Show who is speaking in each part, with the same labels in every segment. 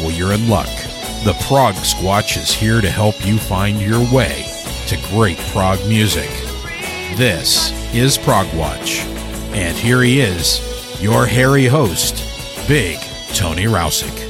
Speaker 1: Well, you're in luck. The Prog Squatch is here to help you find your way to great prog music. This is Prog Watch, and here he is, your hairy host, Big Tony Rousick.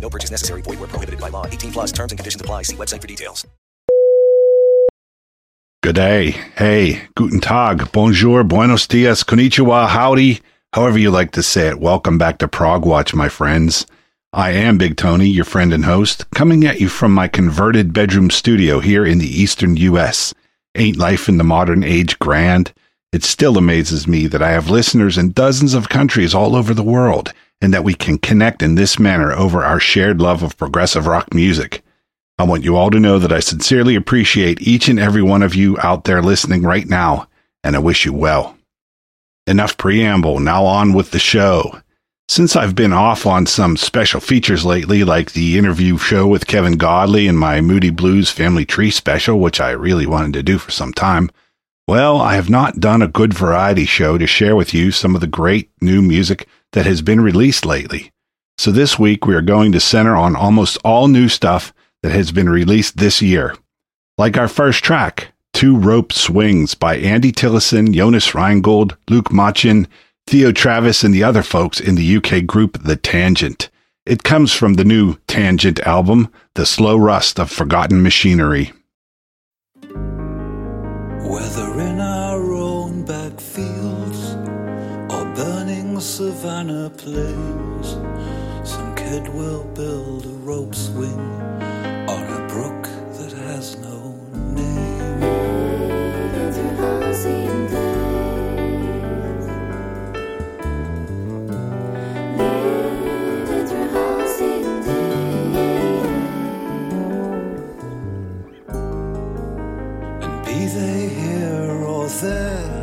Speaker 2: No purchase necessary. Void where prohibited by law. 18 plus terms and conditions apply. See website for details.
Speaker 3: Good day. Hey, guten tag, bonjour, buenos dias, konnichiwa, howdy, however you like to say it. Welcome back to Prog Watch, my friends. I am Big Tony, your friend and host, coming at you from my converted bedroom studio here in the eastern U.S. Ain't life in the modern age grand? It still amazes me that I have listeners in dozens of countries all over the world and that we can connect in this manner over our shared love of progressive rock music. I want you all to know that I sincerely appreciate each and every one of you out there listening right now, and I wish you well. Enough preamble, now on with the show. Since I've been off on some special features lately, like the interview show with Kevin Godley and my Moody Blues Family Tree special, which I really wanted to do for some time, well, I have not done a good variety show to share with you some of the great new music that has been released lately. So this week we are going to center on almost all new stuff that has been released this year. Like our first track, Two Rope Swings by Andy Tillison, Jonas Reingold, Luke Machin, Theo Travis, and the other folks in the UK group The Tangent. It comes from the new Tangent album, The Slow Rust of Forgotten Machinery.
Speaker 4: Whether savannah plains, some kid will build a rope swing on a brook that has no name. And be they here or there,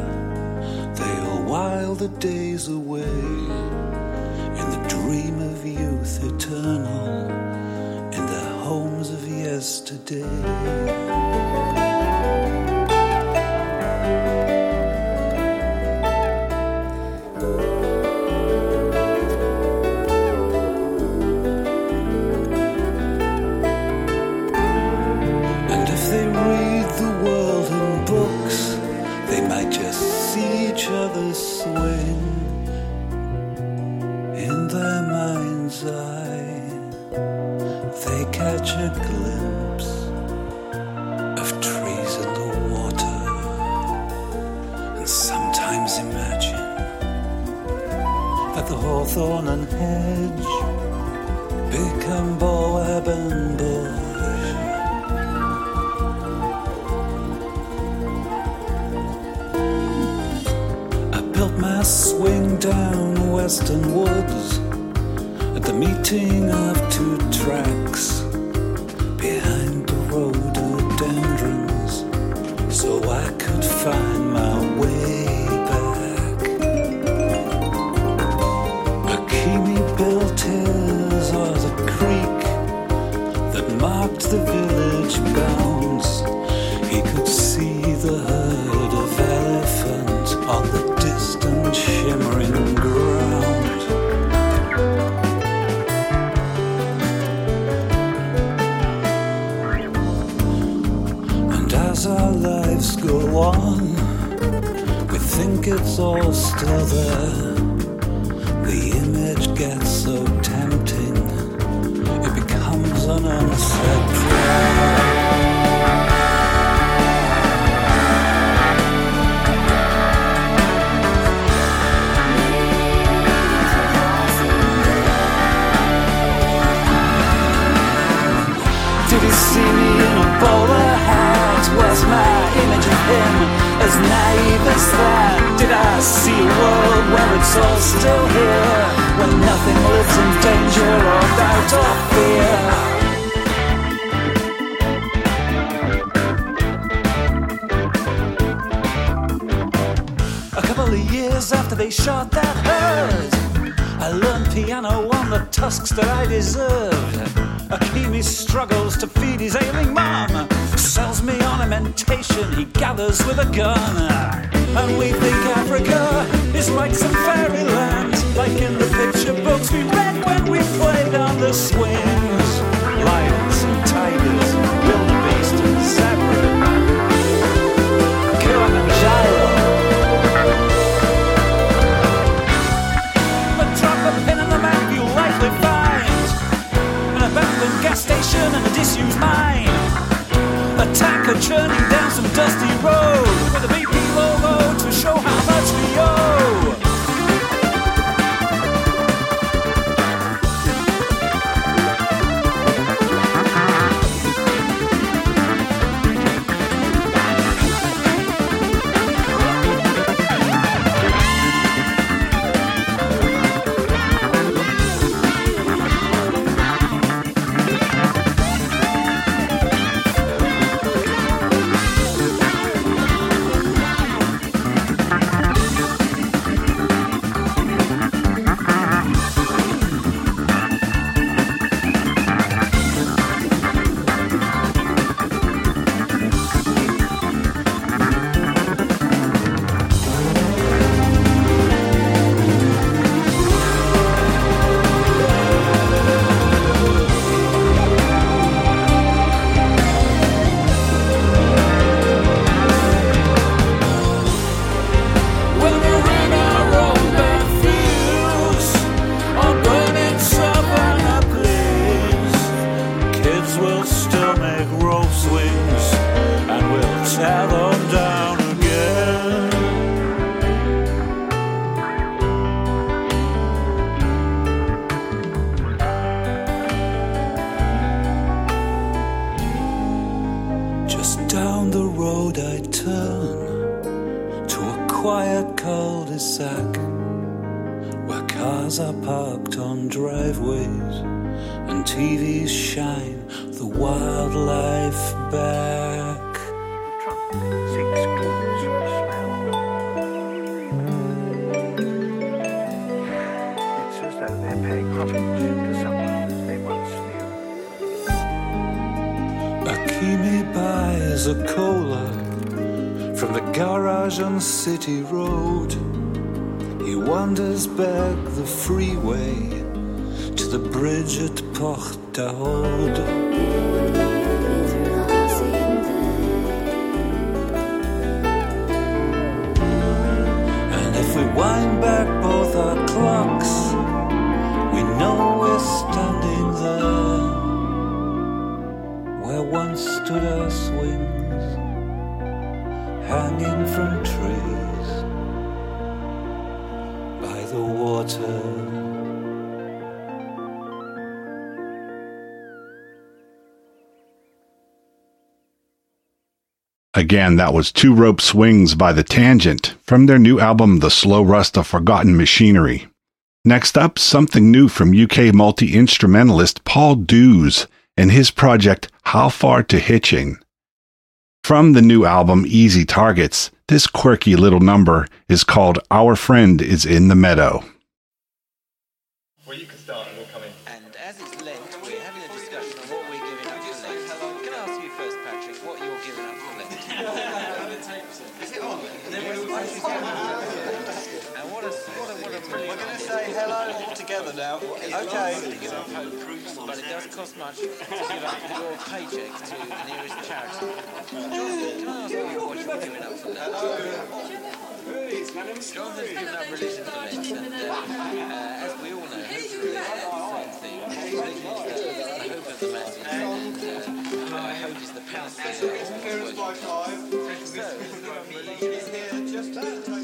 Speaker 4: the days away in the dream of youth eternal, in the homes of yesterday. Hawthorn and hedge become Boab and bush. I built my swing down Western Woods at the meeting of two tracks still there. The image gets so tempting, it becomes an unsaid that I deserved. Akimi struggles to feed his ailing mom, sells me ornamentation he gathers with a gun. And we think Africa is like some fairyland, like in the picture books we read when we played on the swings. Lions and tigers, wildebeest and zebra. Kilimanjaro. Abandoned gas station and a disused mine. A tanker churning down some dusty road With a BP logo to show how much we owe down the road I turn to a quiet cul-de-sac where cars are parked on driveways and TVs shine the wildlife back. A cola from the garage on City Road. He wanders back the freeway to the bridge at Port d'Aude.
Speaker 3: Again, that was Two Rope Swings by The Tangent from their new album The Slow Rust of Forgotten Machinery. Next up, something new from UK multi instrumentalist Paul Dews and his project How Far to Hitchin. From the new album Easy Targets, this quirky little number is called Our Friend is in the Meadow.
Speaker 5: cost much give up your paycheck to the nearest charity. Jonathan, can I ask you what you're giving up for that? Jonathan's given up religion for this, and uh, uh, as we all know, hopefully that's the same thing. Religion is the hope of the masses, and uh, hope is the panacea. So, religion is here just.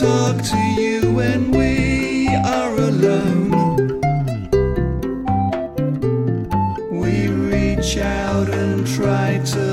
Speaker 6: talk to you when we are alone. We reach out and try to.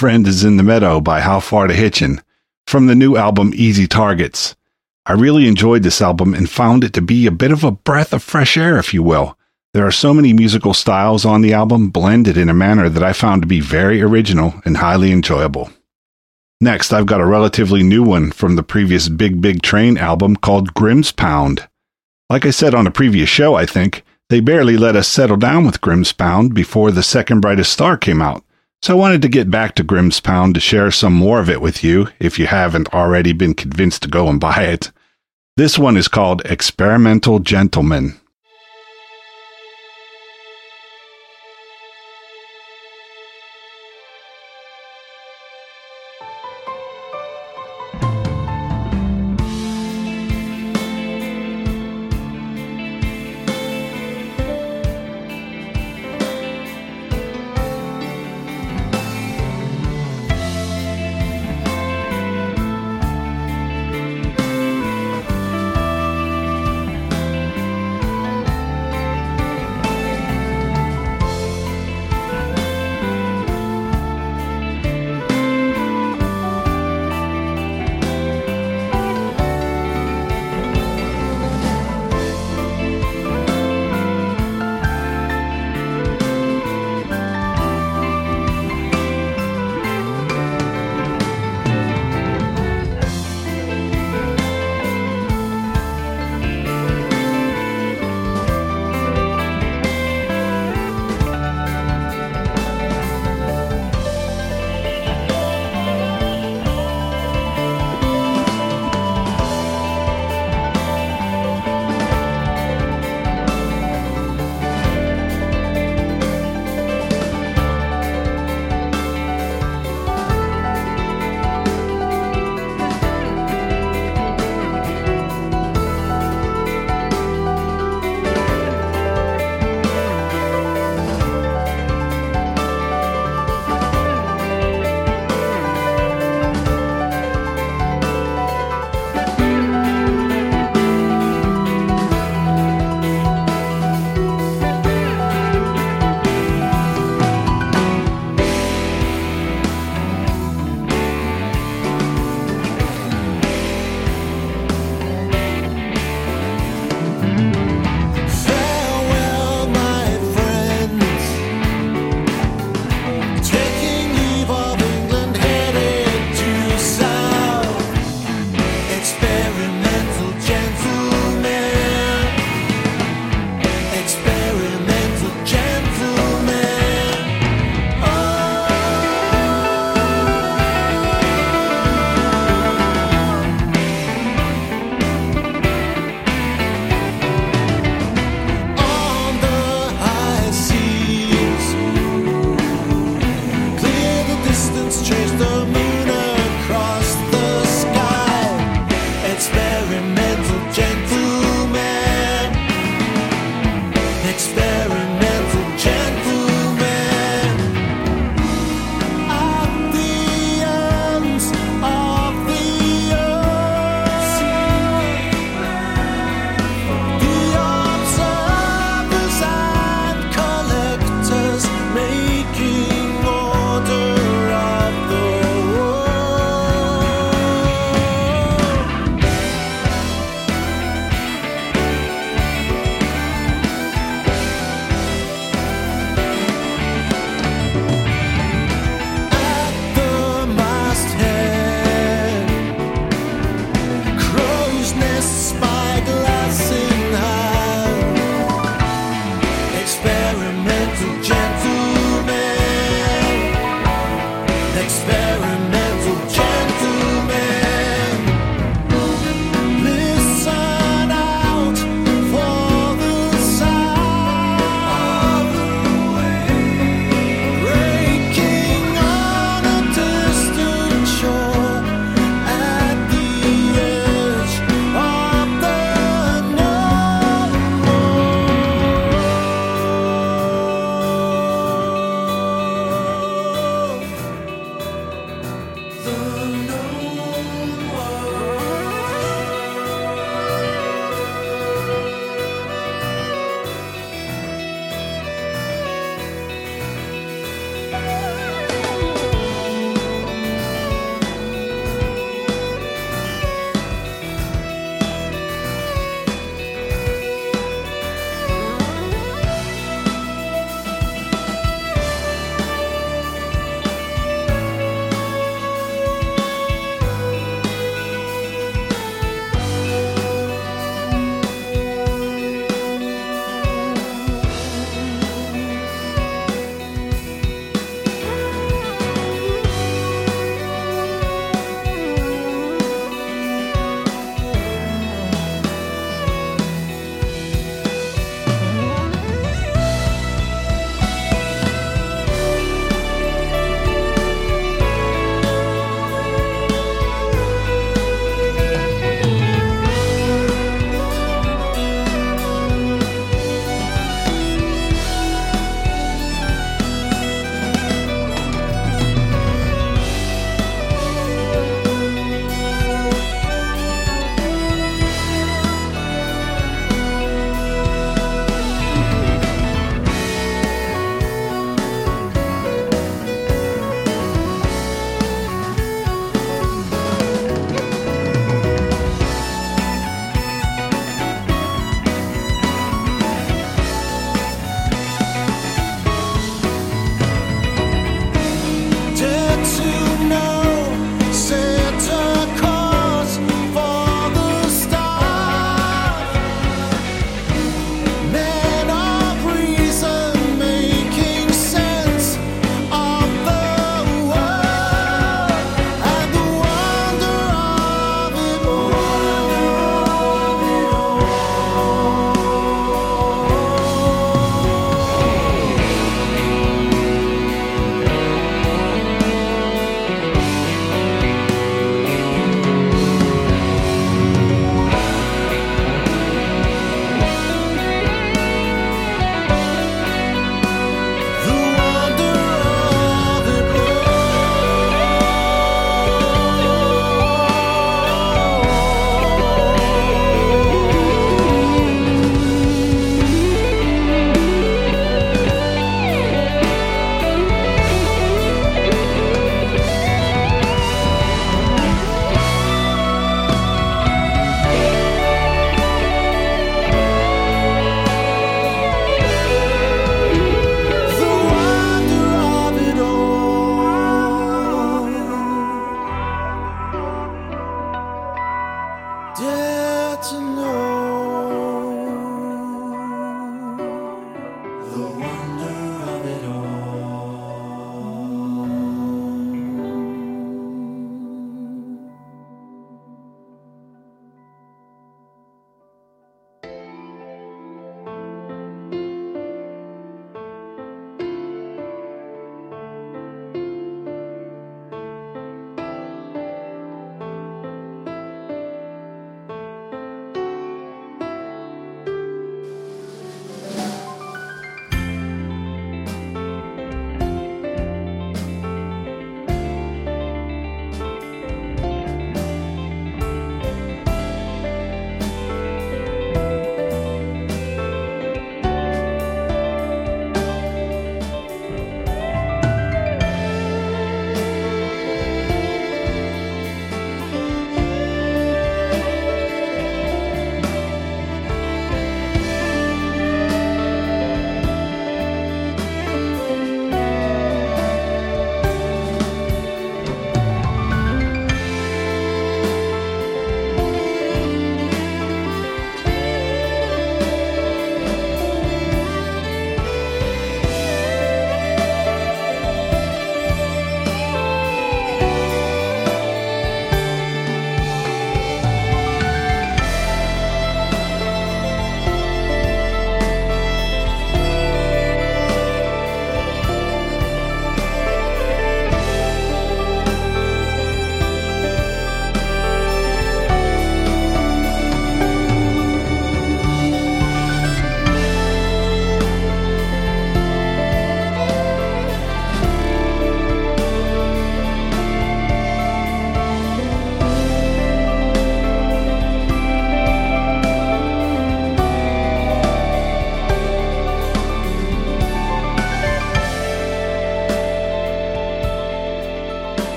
Speaker 3: Friend is in the Meadow by How Far to Hitchin from the new album Easy Targets. I really enjoyed this album and found it to be a bit of a breath of fresh air, if you will. There are so many musical styles on the album blended in a manner that I found to be very original and highly enjoyable. Next, I've got a relatively new one from the previous Big Big Train album called Grimspound. Like I said on a previous show, I think, they barely let us settle down with Grimspound before The Second Brightest Star came out. So I wanted to get back to Grimspound to share some more of it with you if you haven't already been convinced to go and buy it. This one is called Experimental Gentleman.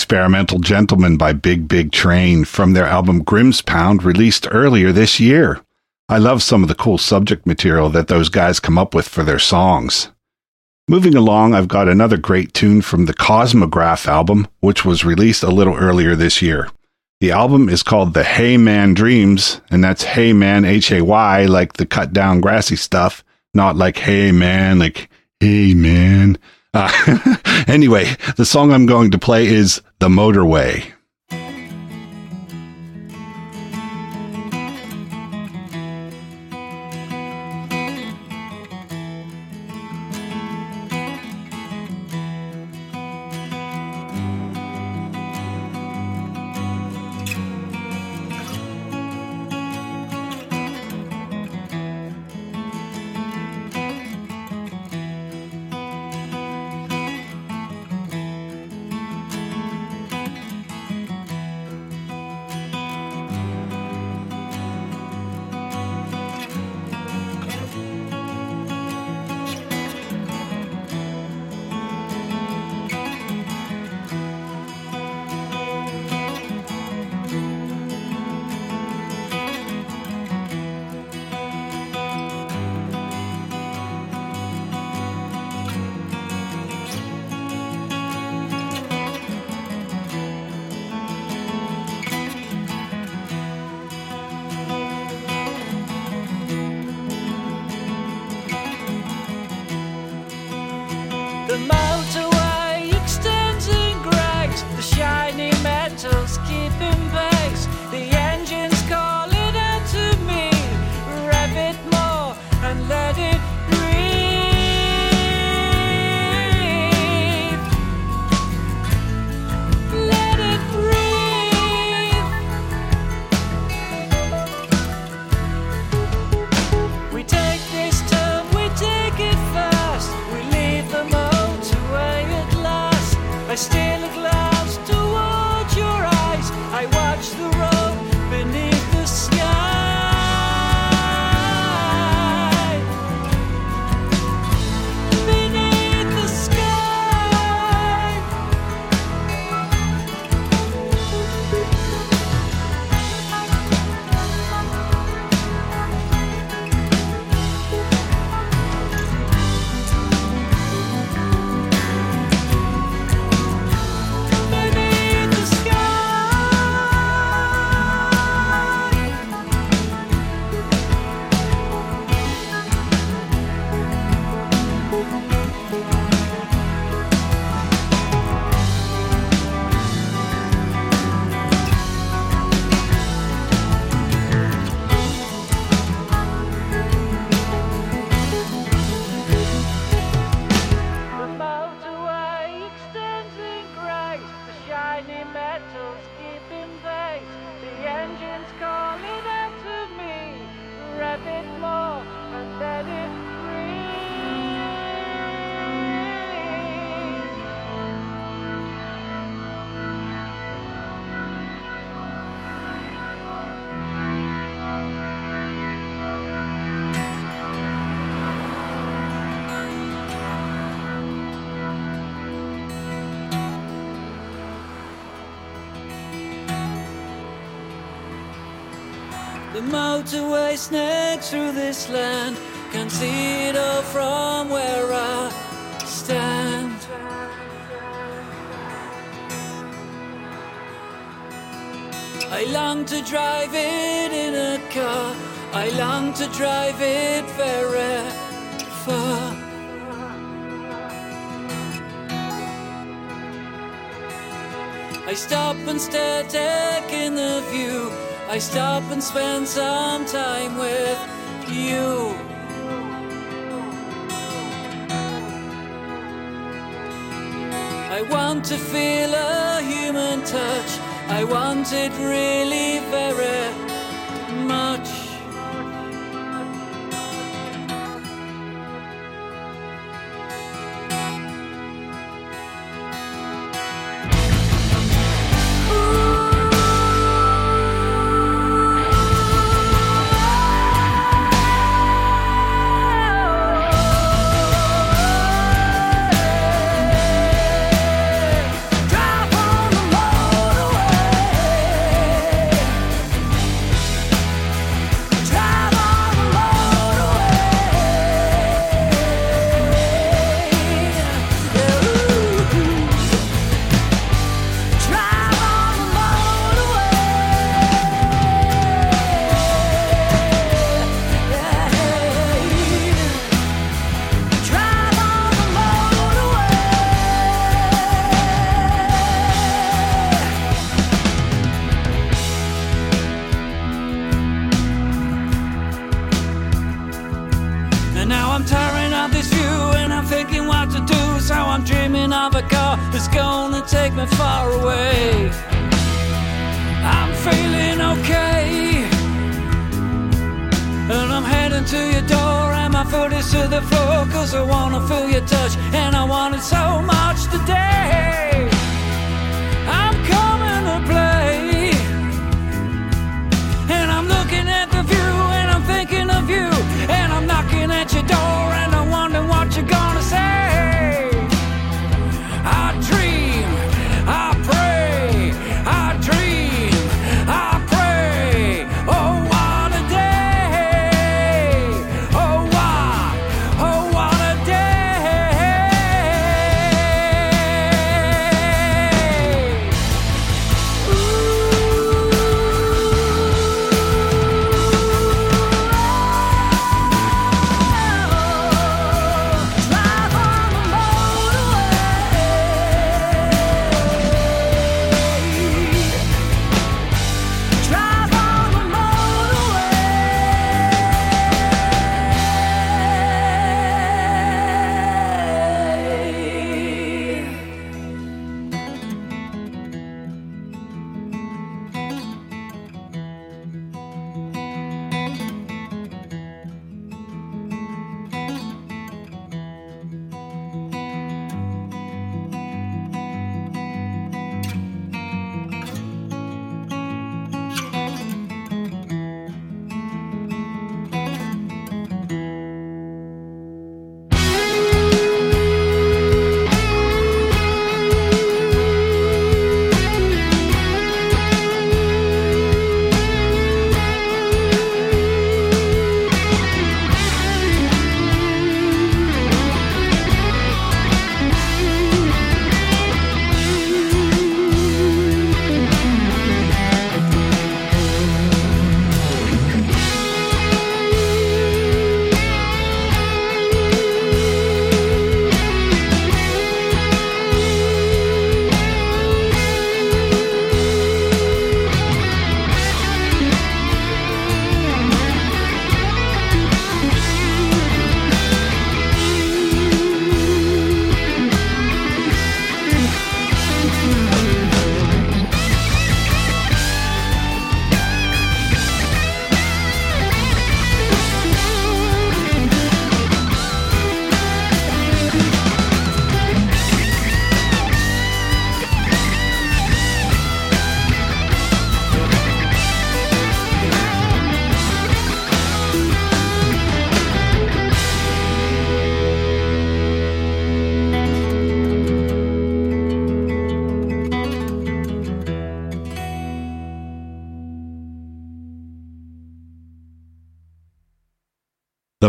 Speaker 3: Experimental Gentleman by Big Big Train from their album Grimspound released earlier this year. I love some of the cool subject material that those guys come up with for their songs. Moving along, I've got another great tune from the Cosmograf album, which was released a little earlier this year. The album is called The Hay Man Dreams, and that's Hay Man, H A Y, like the cut down grassy stuff, not like Hey Man, like Hey Man. Uh, anyway, the song I'm going to play is The Motorway.
Speaker 4: Motorway snakes through this land, can see it all from where I stand. I long to drive it in a car, I long to drive it very far. I stop and stare, taking the view. I stop and spend some time you. I want to feel a human touch. I want it really very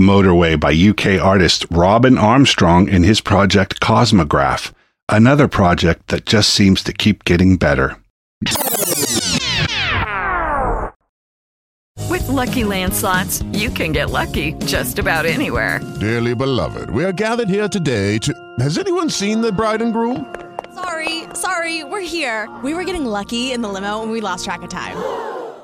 Speaker 7: Motorway
Speaker 3: by UK artist Robin Armstrong in his project Cosmograf, another project that just seems to keep getting better.
Speaker 8: With Lucky Land slots, you can get lucky just about anywhere.
Speaker 9: Dearly beloved, we are gathered here today to. Has anyone seen the bride and groom?
Speaker 10: Sorry, sorry, we're here. We were getting lucky in the limo and we lost track of time.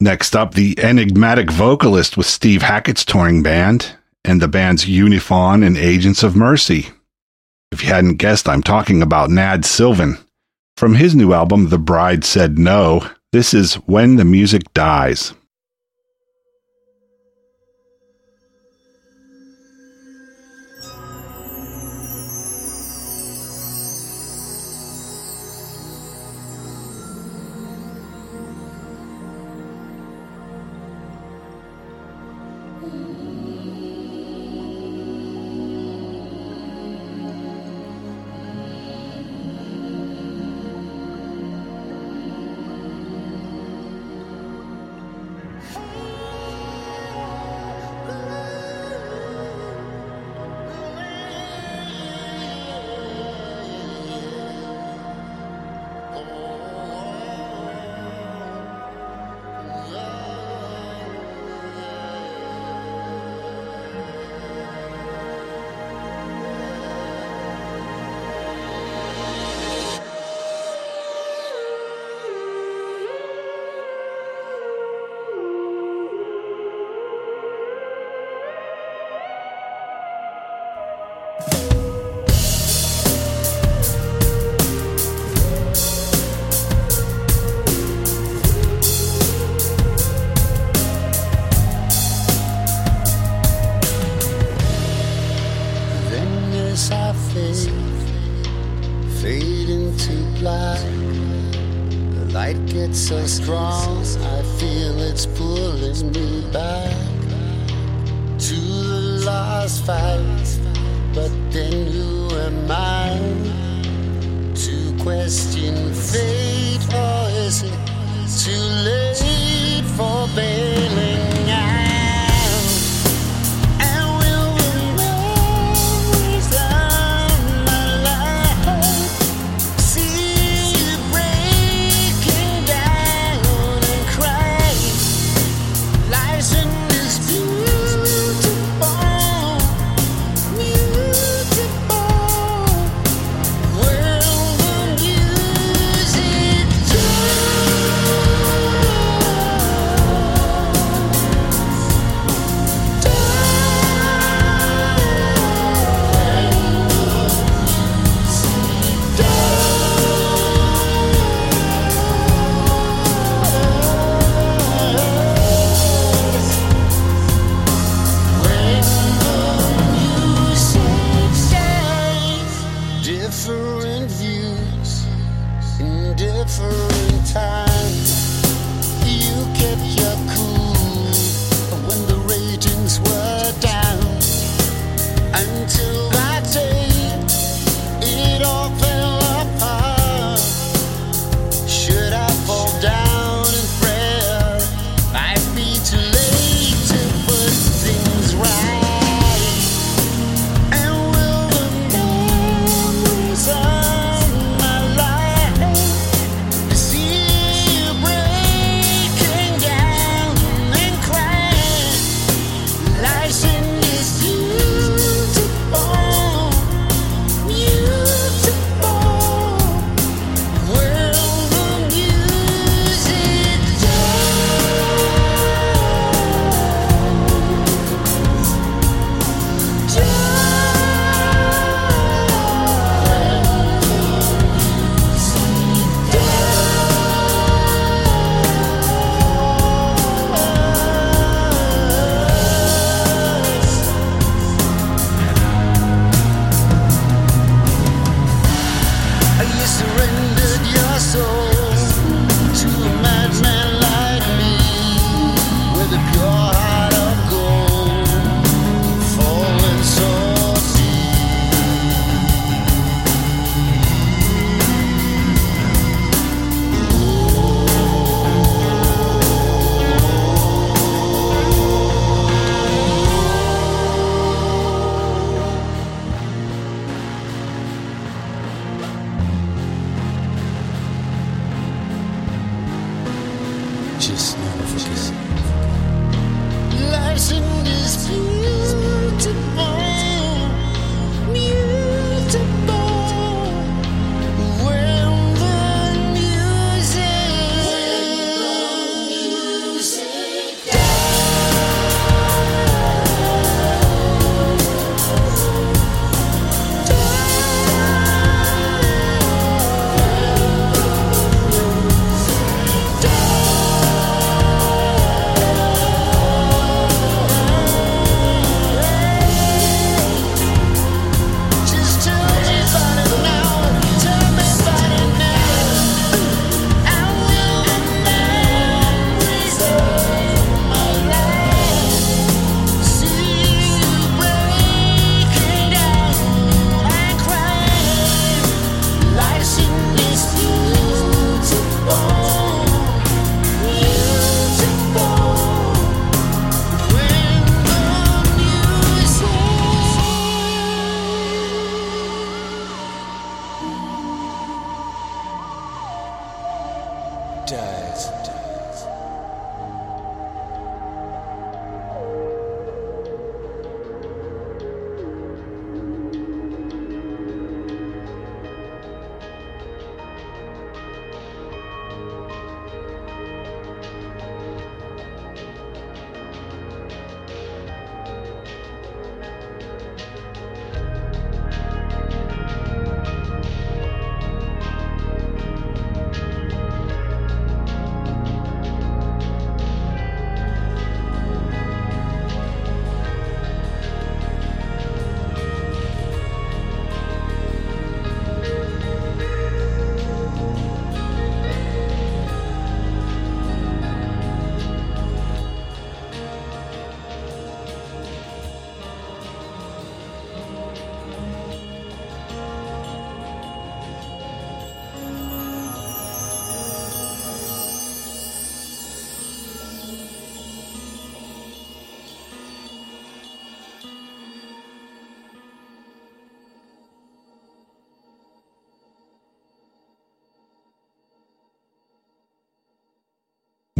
Speaker 3: Next up, the enigmatic vocalist with Steve Hackett's touring band and the band's Unifaun and Agents of Mercy. If you hadn't guessed, I'm talking about Nad Sylvan. From his new album, The Bride Said No, this is When the Music Dies.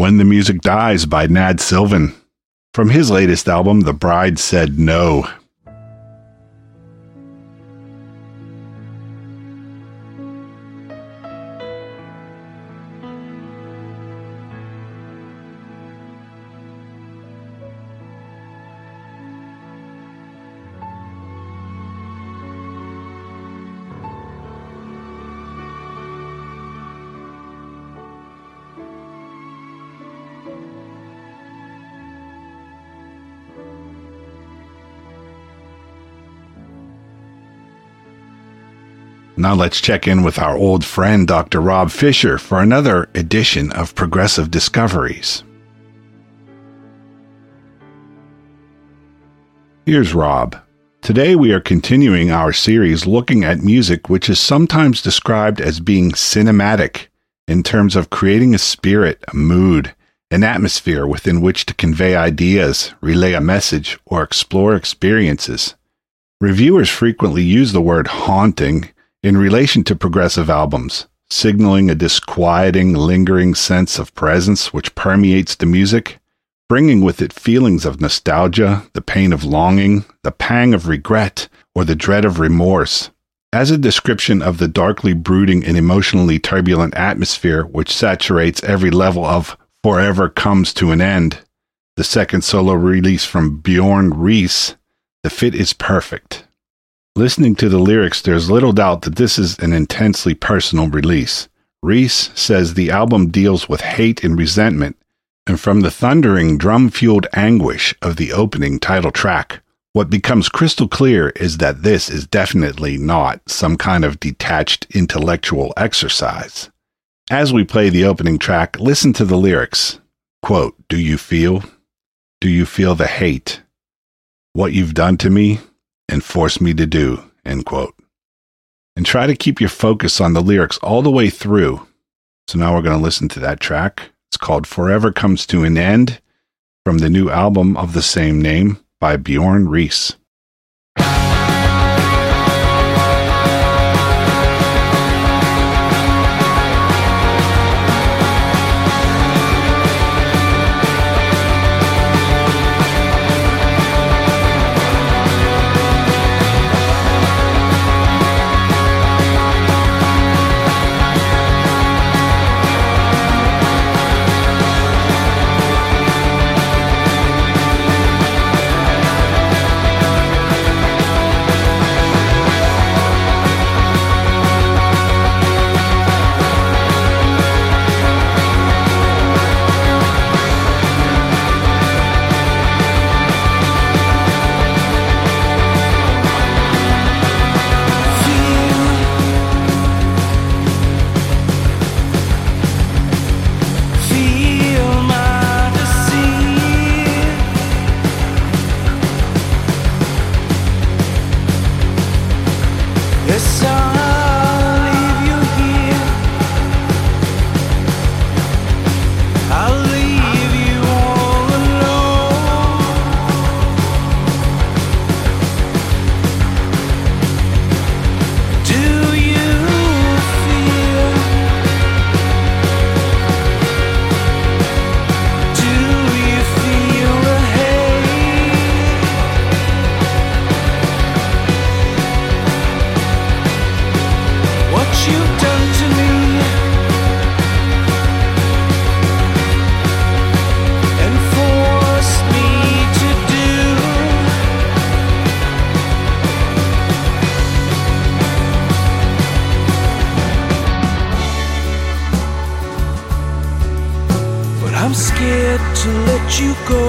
Speaker 5: When the Music Dies
Speaker 3: by Nad Sylvan. From his latest album, The Bride Said No. Now let's check in with our old friend Dr. Rob Fisher for another edition of Progressive Discoveries. Here's Rob. Today we are continuing our series looking at music which is sometimes described as being cinematic in terms of creating a spirit, a mood, an atmosphere within which to convey ideas, relay a message, or explore experiences. Reviewers frequently use the word haunting in relation to progressive albums, signaling a disquieting, lingering sense of presence which permeates the music, bringing with it feelings of nostalgia, the pain of longing, the pang of regret, or the dread of remorse. As a description of the darkly brooding and emotionally turbulent atmosphere which saturates every level of Forever Comes to an End, the second solo release from Bjørn Riis, the fit is perfect. Listening to the lyrics, there's little doubt that this is an intensely personal release. Riis says the album deals with hate and resentment, and from the thundering drum fueled anguish of the opening title track, what becomes crystal clear is that this is definitely not some kind of detached intellectual exercise. As we play the opening track, listen to the lyrics. Quote, Do you feel? Do you feel the hate? What you've done to me? And force me to do, end quote. And try to keep your focus on the lyrics all the way through. So now we're going to listen to that track. It's called Forever Comes to an End from the new album of the same name by
Speaker 5: Bjørn Riis. You go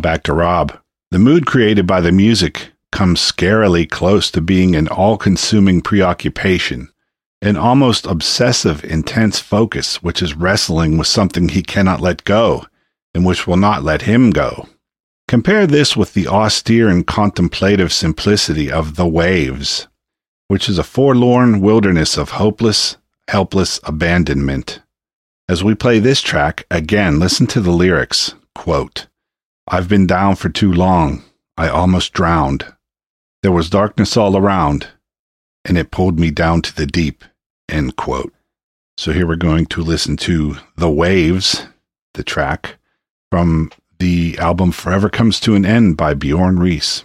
Speaker 3: back to Rob. The mood created by the music comes scarily close to being an all consuming preoccupation, an almost obsessive, intense focus, which is wrestling with something he cannot let go and which will not let him go. Compare this with the austere and contemplative simplicity of The Waves, which is a forlorn wilderness of hopeless, helpless abandonment. As we play this track, again, listen to the lyrics. Quote, I've been down for too long. I almost drowned. There was darkness all around, and it pulled me down to the deep. End quote. So here we're going to listen to The Waves, the track from the album Forever Comes to an End by Bjørn Riis.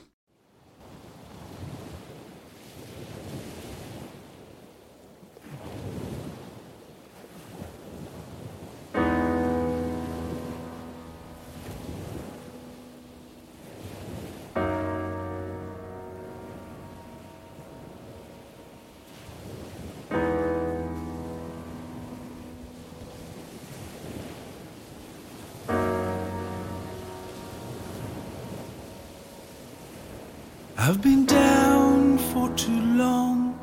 Speaker 5: I've been down for too long.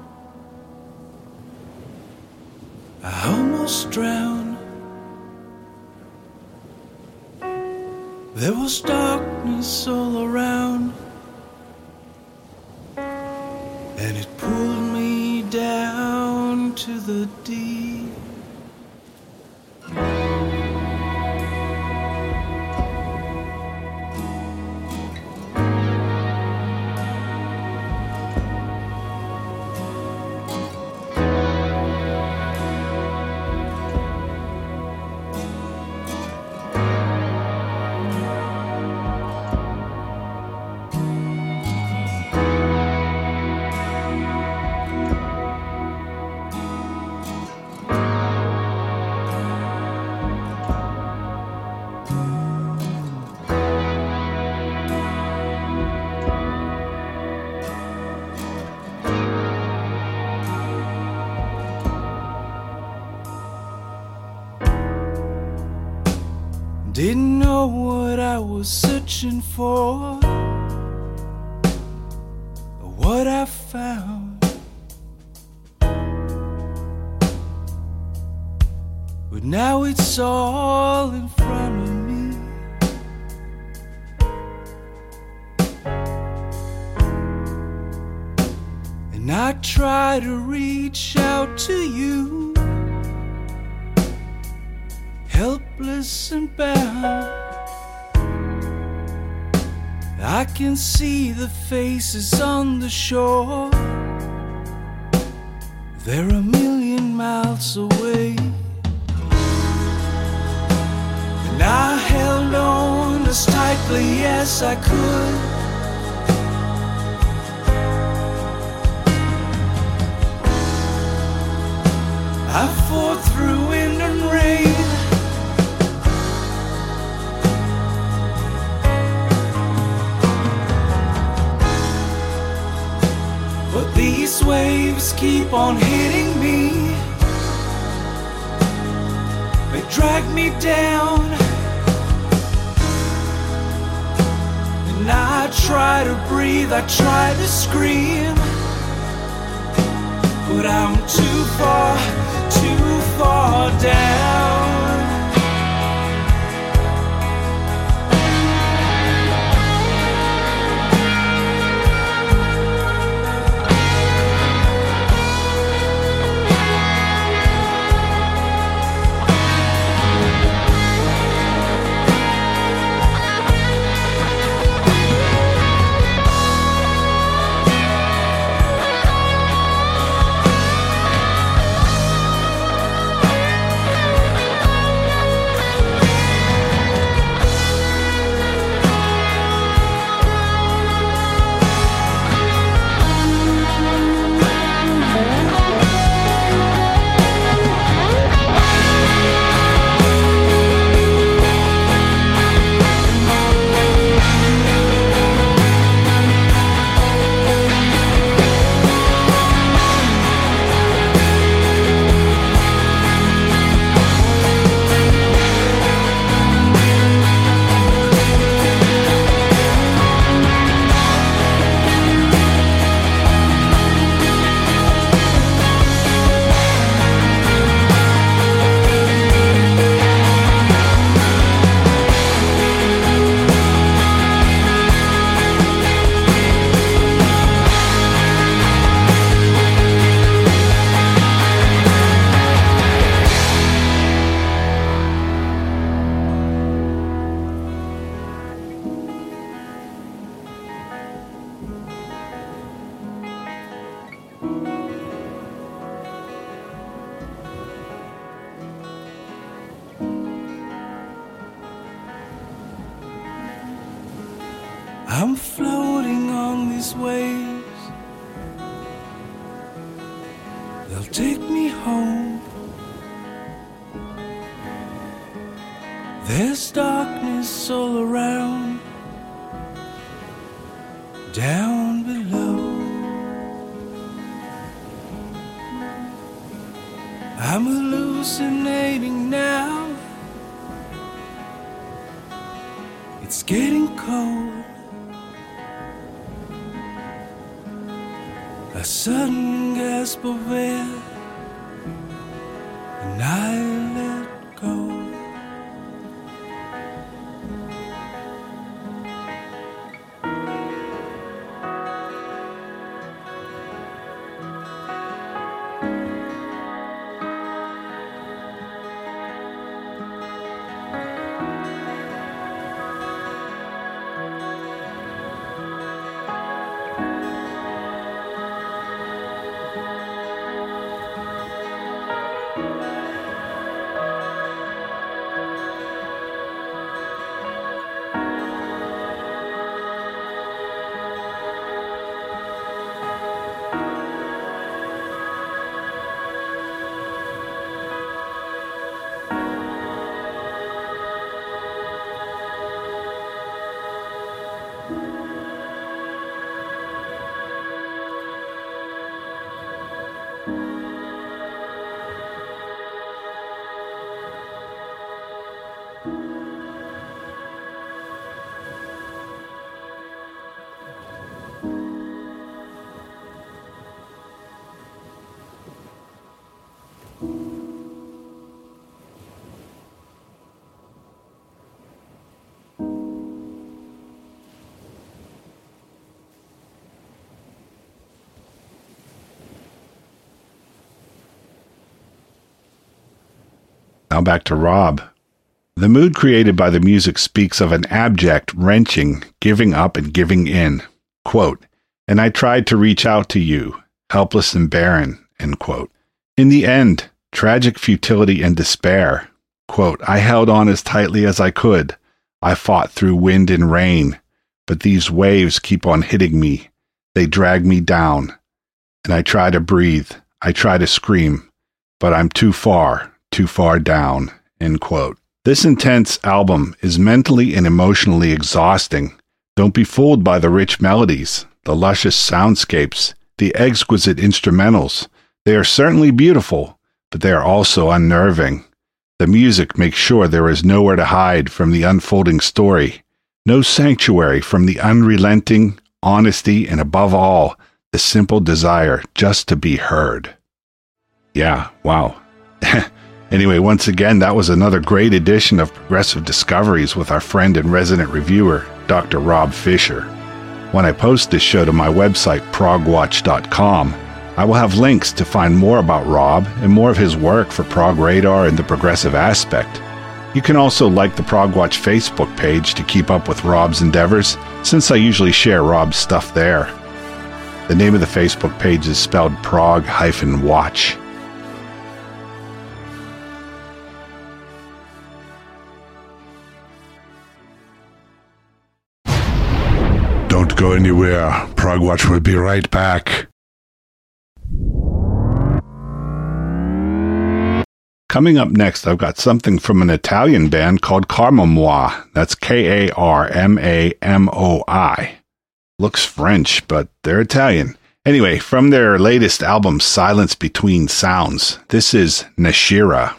Speaker 5: I almost drowned. There was darkness all around, and it pulled me down to the deep. Didn't know what I was searching for, can see the faces on the shore. They're a million miles away. And I held on as tightly as I could. On hitting me. They drag me down. And I try to breathe, I try to scream. But I'm too far, too far down. Now
Speaker 3: back to Rob. The mood created by the music speaks of an abject, wrenching, giving up and giving in. Quote, and I tried to reach out to you, helpless and barren, end quote. In the end, tragic futility and despair. Quote, I held on as tightly as I could. I fought through wind and rain, but these waves keep on hitting me. They drag me down. And I try to breathe. I try to scream, but I'm too far, too far down. End quote. This intense album is mentally and emotionally exhausting. Don't be fooled by the rich melodies, the luscious soundscapes, the exquisite instrumentals. They are certainly beautiful, but they are also unnerving. The music makes sure there is nowhere to hide from the unfolding story, no sanctuary from the unrelenting honesty, and above all, the simple desire just to be heard. Yeah, wow. Anyway, once again, that was another great edition of Progressive Discoveries with our friend and resident reviewer, Dr. Rob Fisher. When I post this show to my website, progwatch.com, I will have links to find more about Rob and more of his work for Prog Radar and the Progressive Aspect. You can also like the Progwatch Facebook page to keep up with Rob's endeavors, since I usually share Rob's stuff there. The name of the Facebook page is spelled prog-watch. Don't go anywhere. Prague Progwatch will be right back. Coming up next, I've got something from an Italian band called Karmamoi. That's K A R M A M O I. Looks French, but they're Italian. Anyway, from their latest album, Silence Between Sounds, this is Nashira.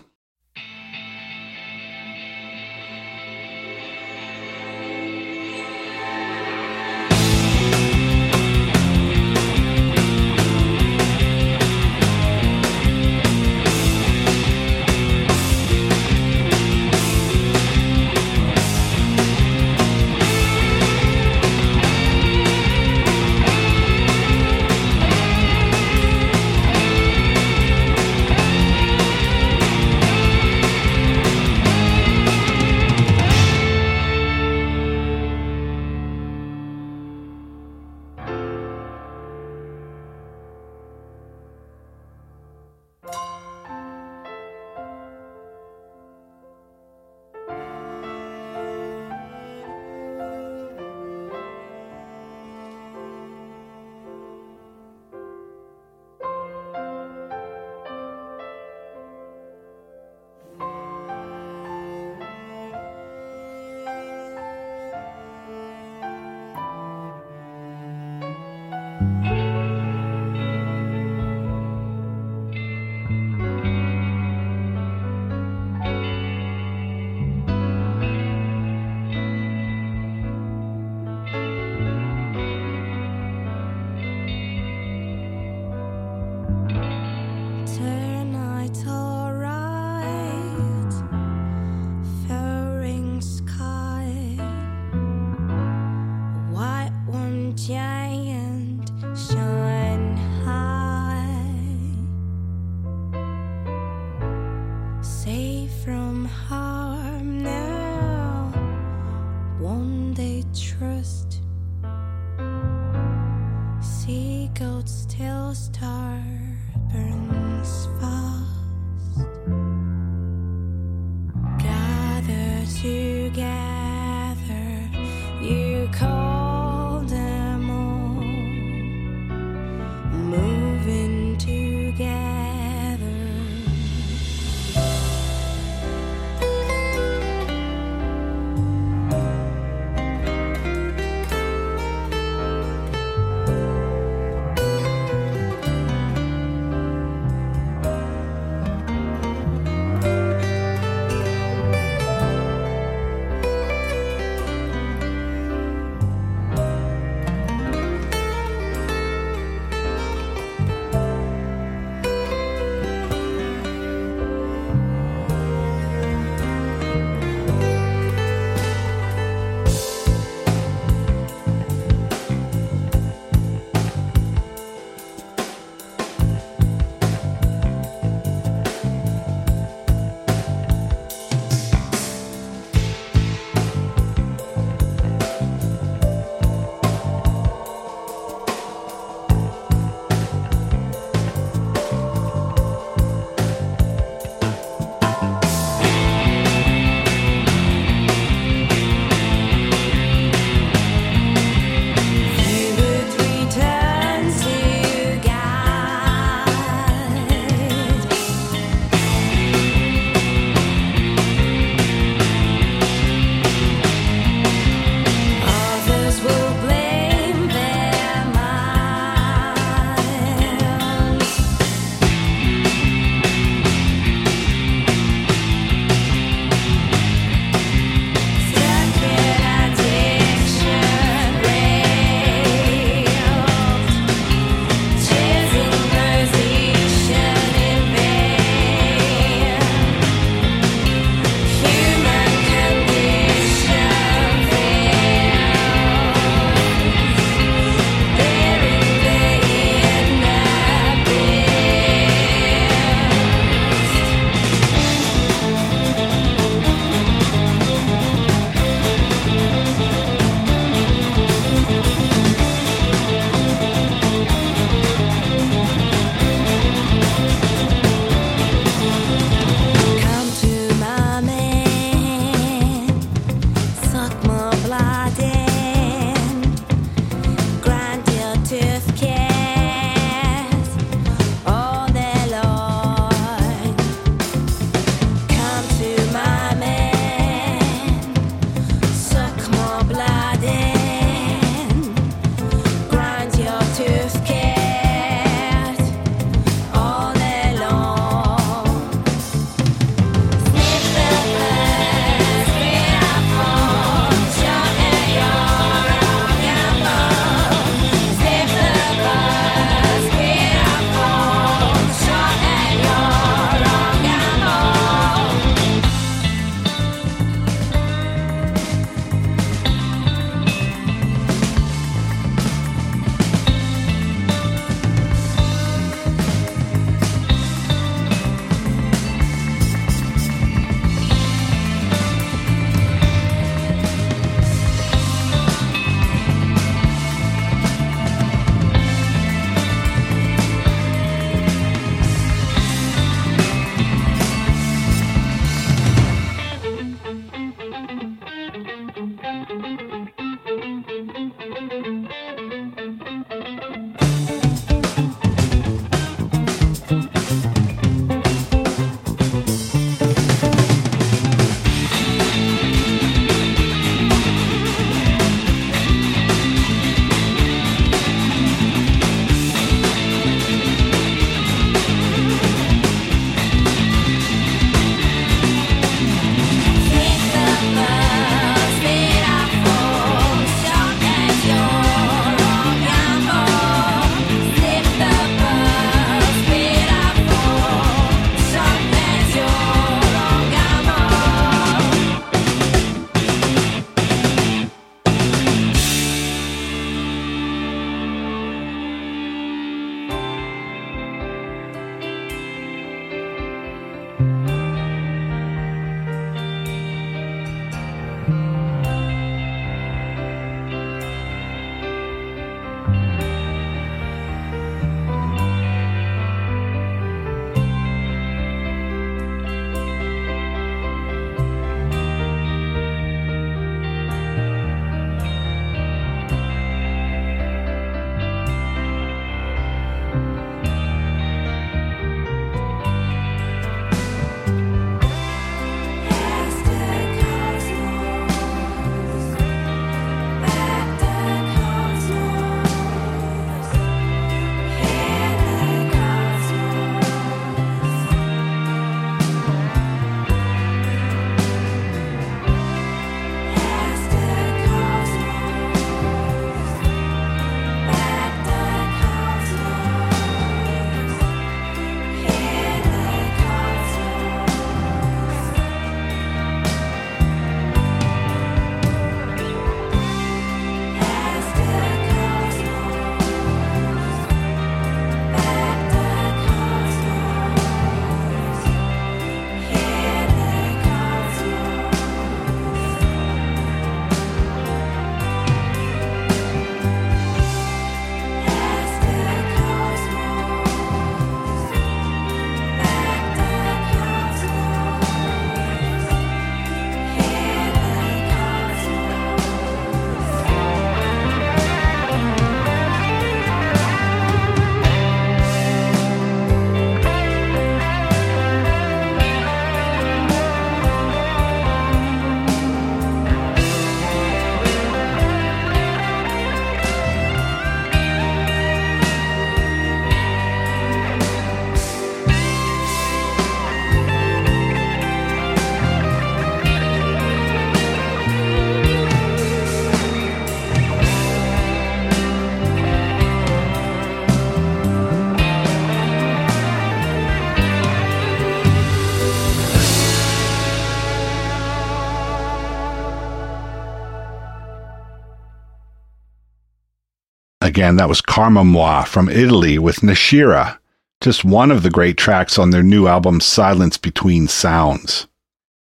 Speaker 3: Again, that was Karmamoi from Italy with Nashira, just one of the great tracks on their new album Silence Between Sounds.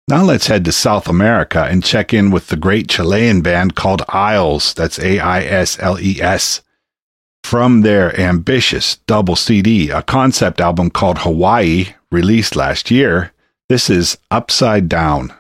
Speaker 3: Now let's head to South America and check in with the great Chilean band called Aisles. That's A I S L E S. From their ambitious double CD, a concept album called Hawaii, released last year, this is Upside Down.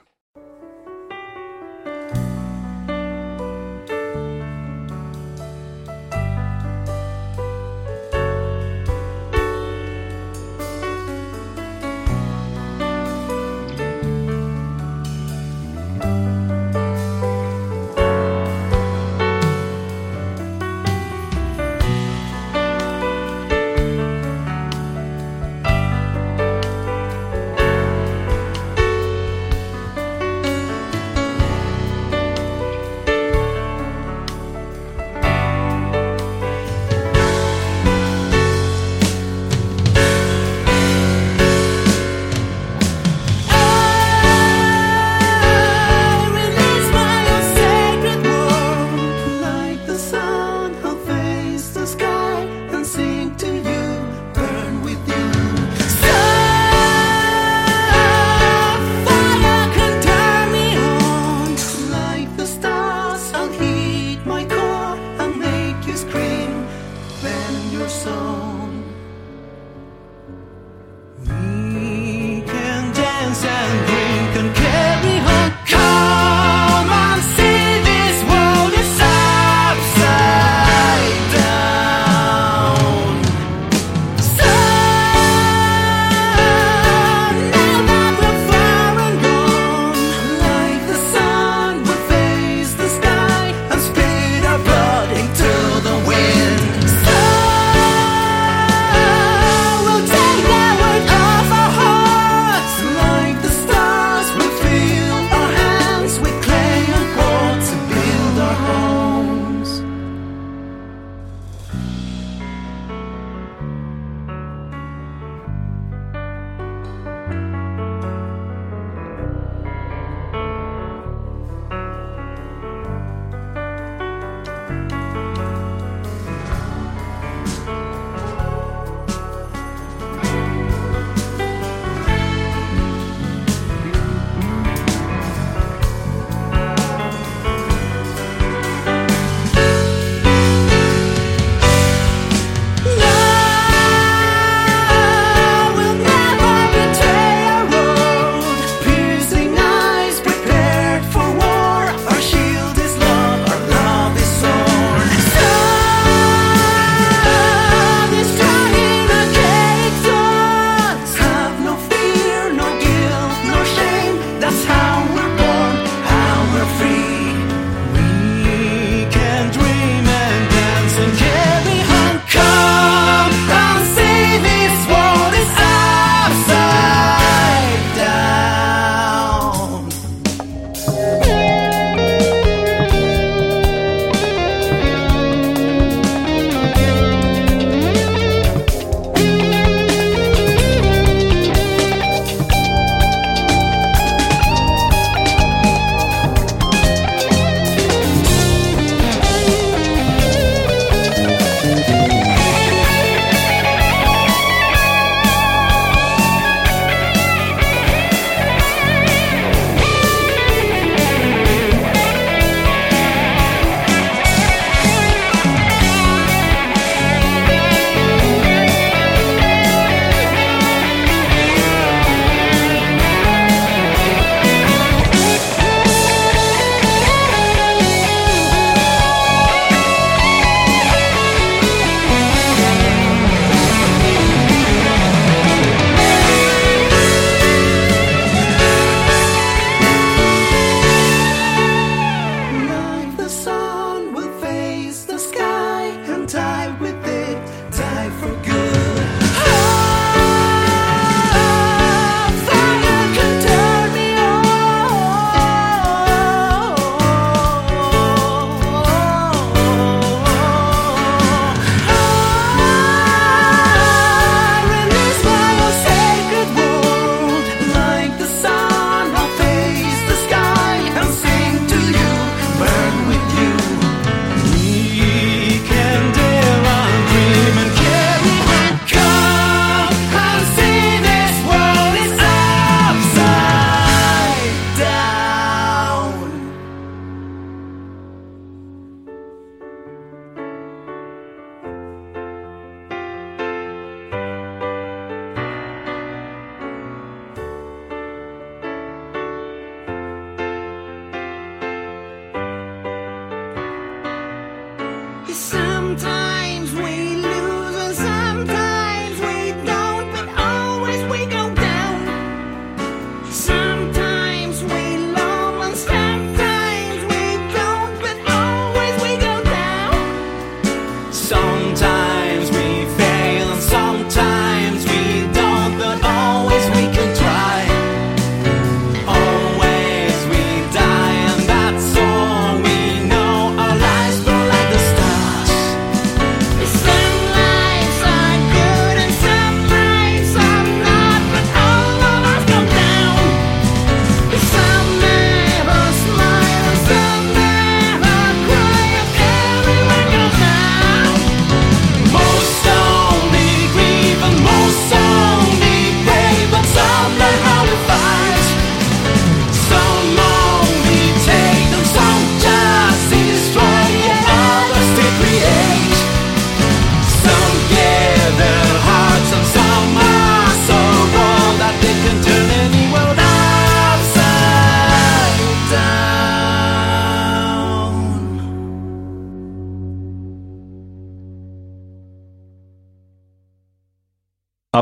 Speaker 3: So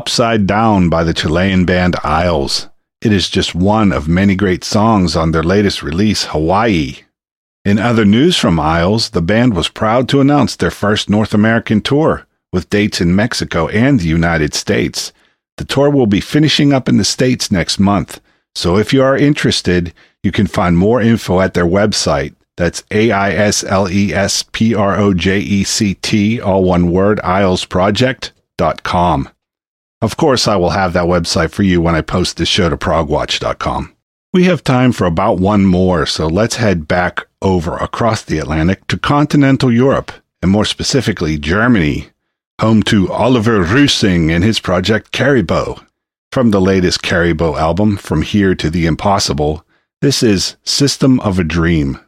Speaker 3: Upside Down by the Chilean band Aisles. It is just one of many great songs on their latest release, Hawaii. In other news from Aisles, the band was proud to announce their first North American tour, with dates in Mexico and the United States. The tour will be finishing up in the States next month, so if you are interested, you can find more info at their website. That's A I S L E S P R O J E C T, all one word, aislesproject.com. Of course, I will have that website for you when I post this show to progwatch.com. We have time for about one more, so let's head back over across the Atlantic to continental Europe, and more specifically, Germany, home to Oliver Rüsing and his project Karibow. From the latest Karibow album, From Here to the Impossible, this is System of a Dream.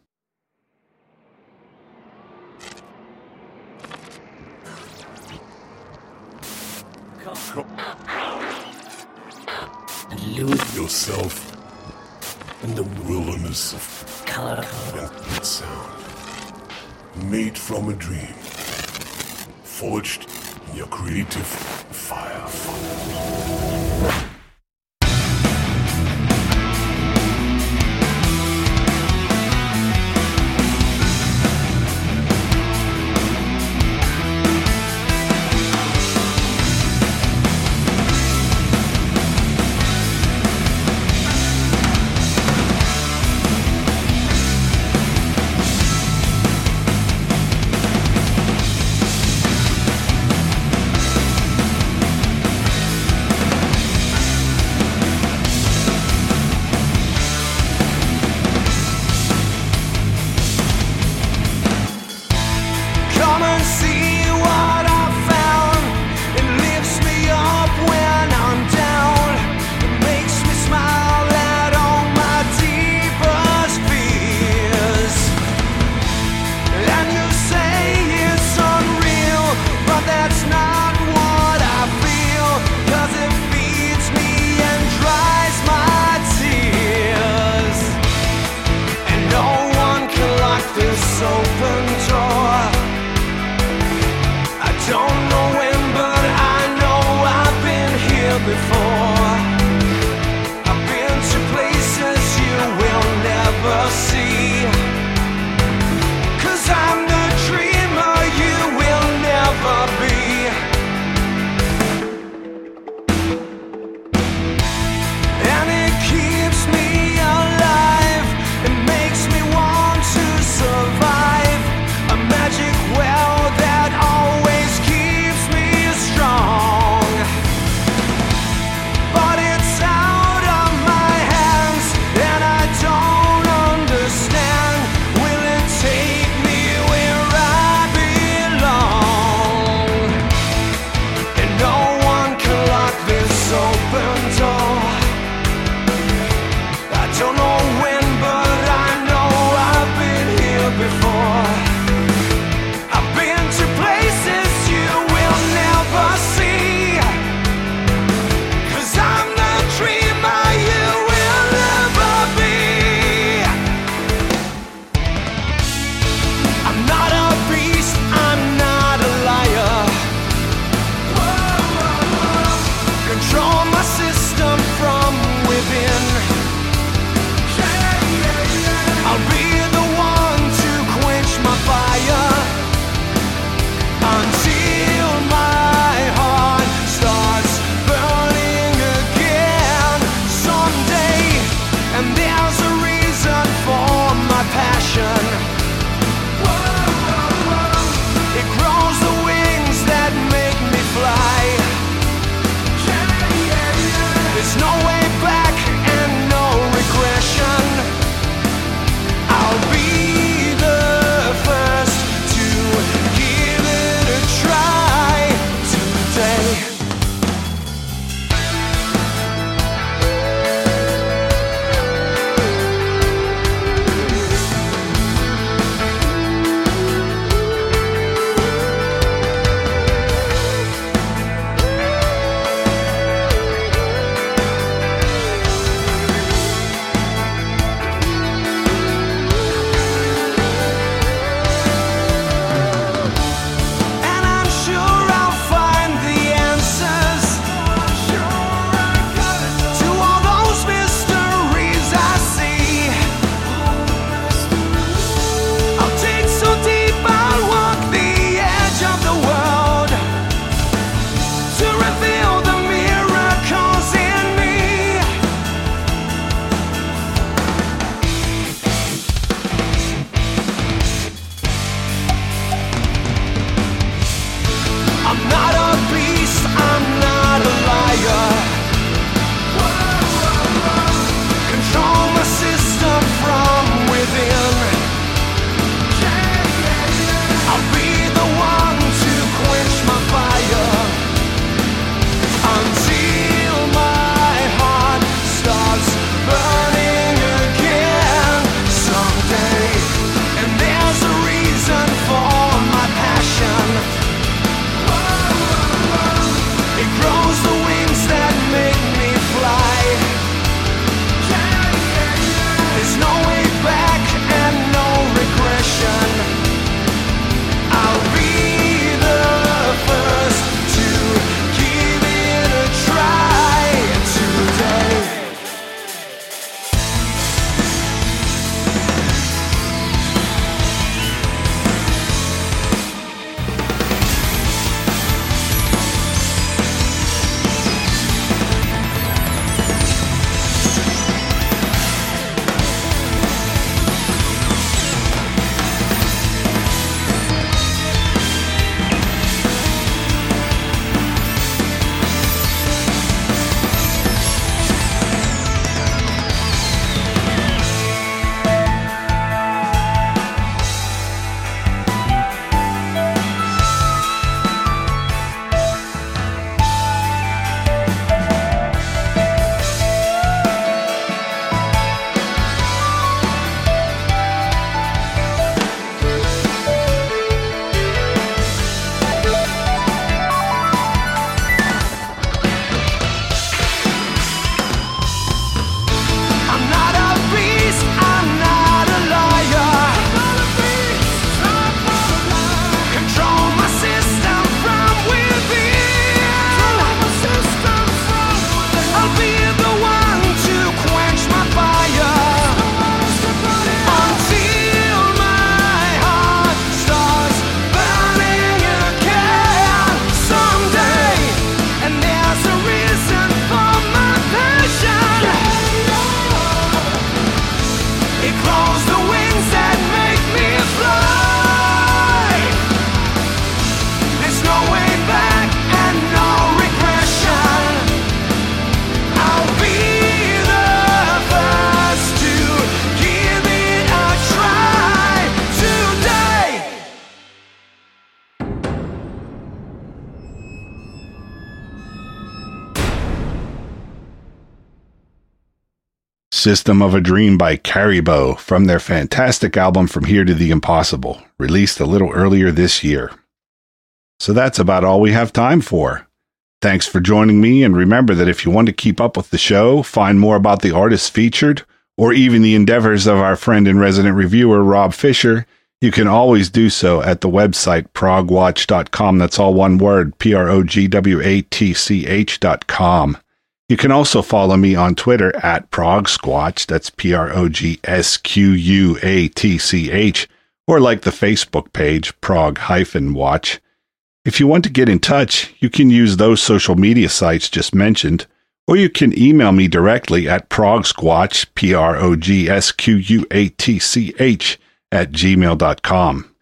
Speaker 5: Lose yourself in the wilderness of color and sound. Made from a dream. Forged in your creative fire.
Speaker 3: System of a Dream by Karibow from their fantastic album From Here to the Impossible, released a little earlier this year. So that's about all we have time for. Thanks for joining me, and remember that if you want to keep up with the show, find more about the artists featured, or even the endeavors of our friend and resident reviewer, Rob Fisher, you can always do so at the website progwatch.com. That's all one word, P R O G W A T C H.com. You can also follow me on Twitter at ProgSquatch. That's P R O G S Q U A T C H. Or like the Facebook page, Prog Watch. If you want to get in touch, you can use those social media sites just mentioned, or you can email me directly at progsquatch, P R O G S Q U A T C H, at gmail.com.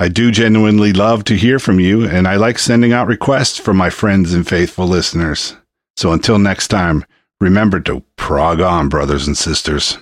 Speaker 3: I do genuinely love to hear from you, and I like sending out requests from my friends and faithful listeners. So until next time, remember to prog on, brothers and sisters.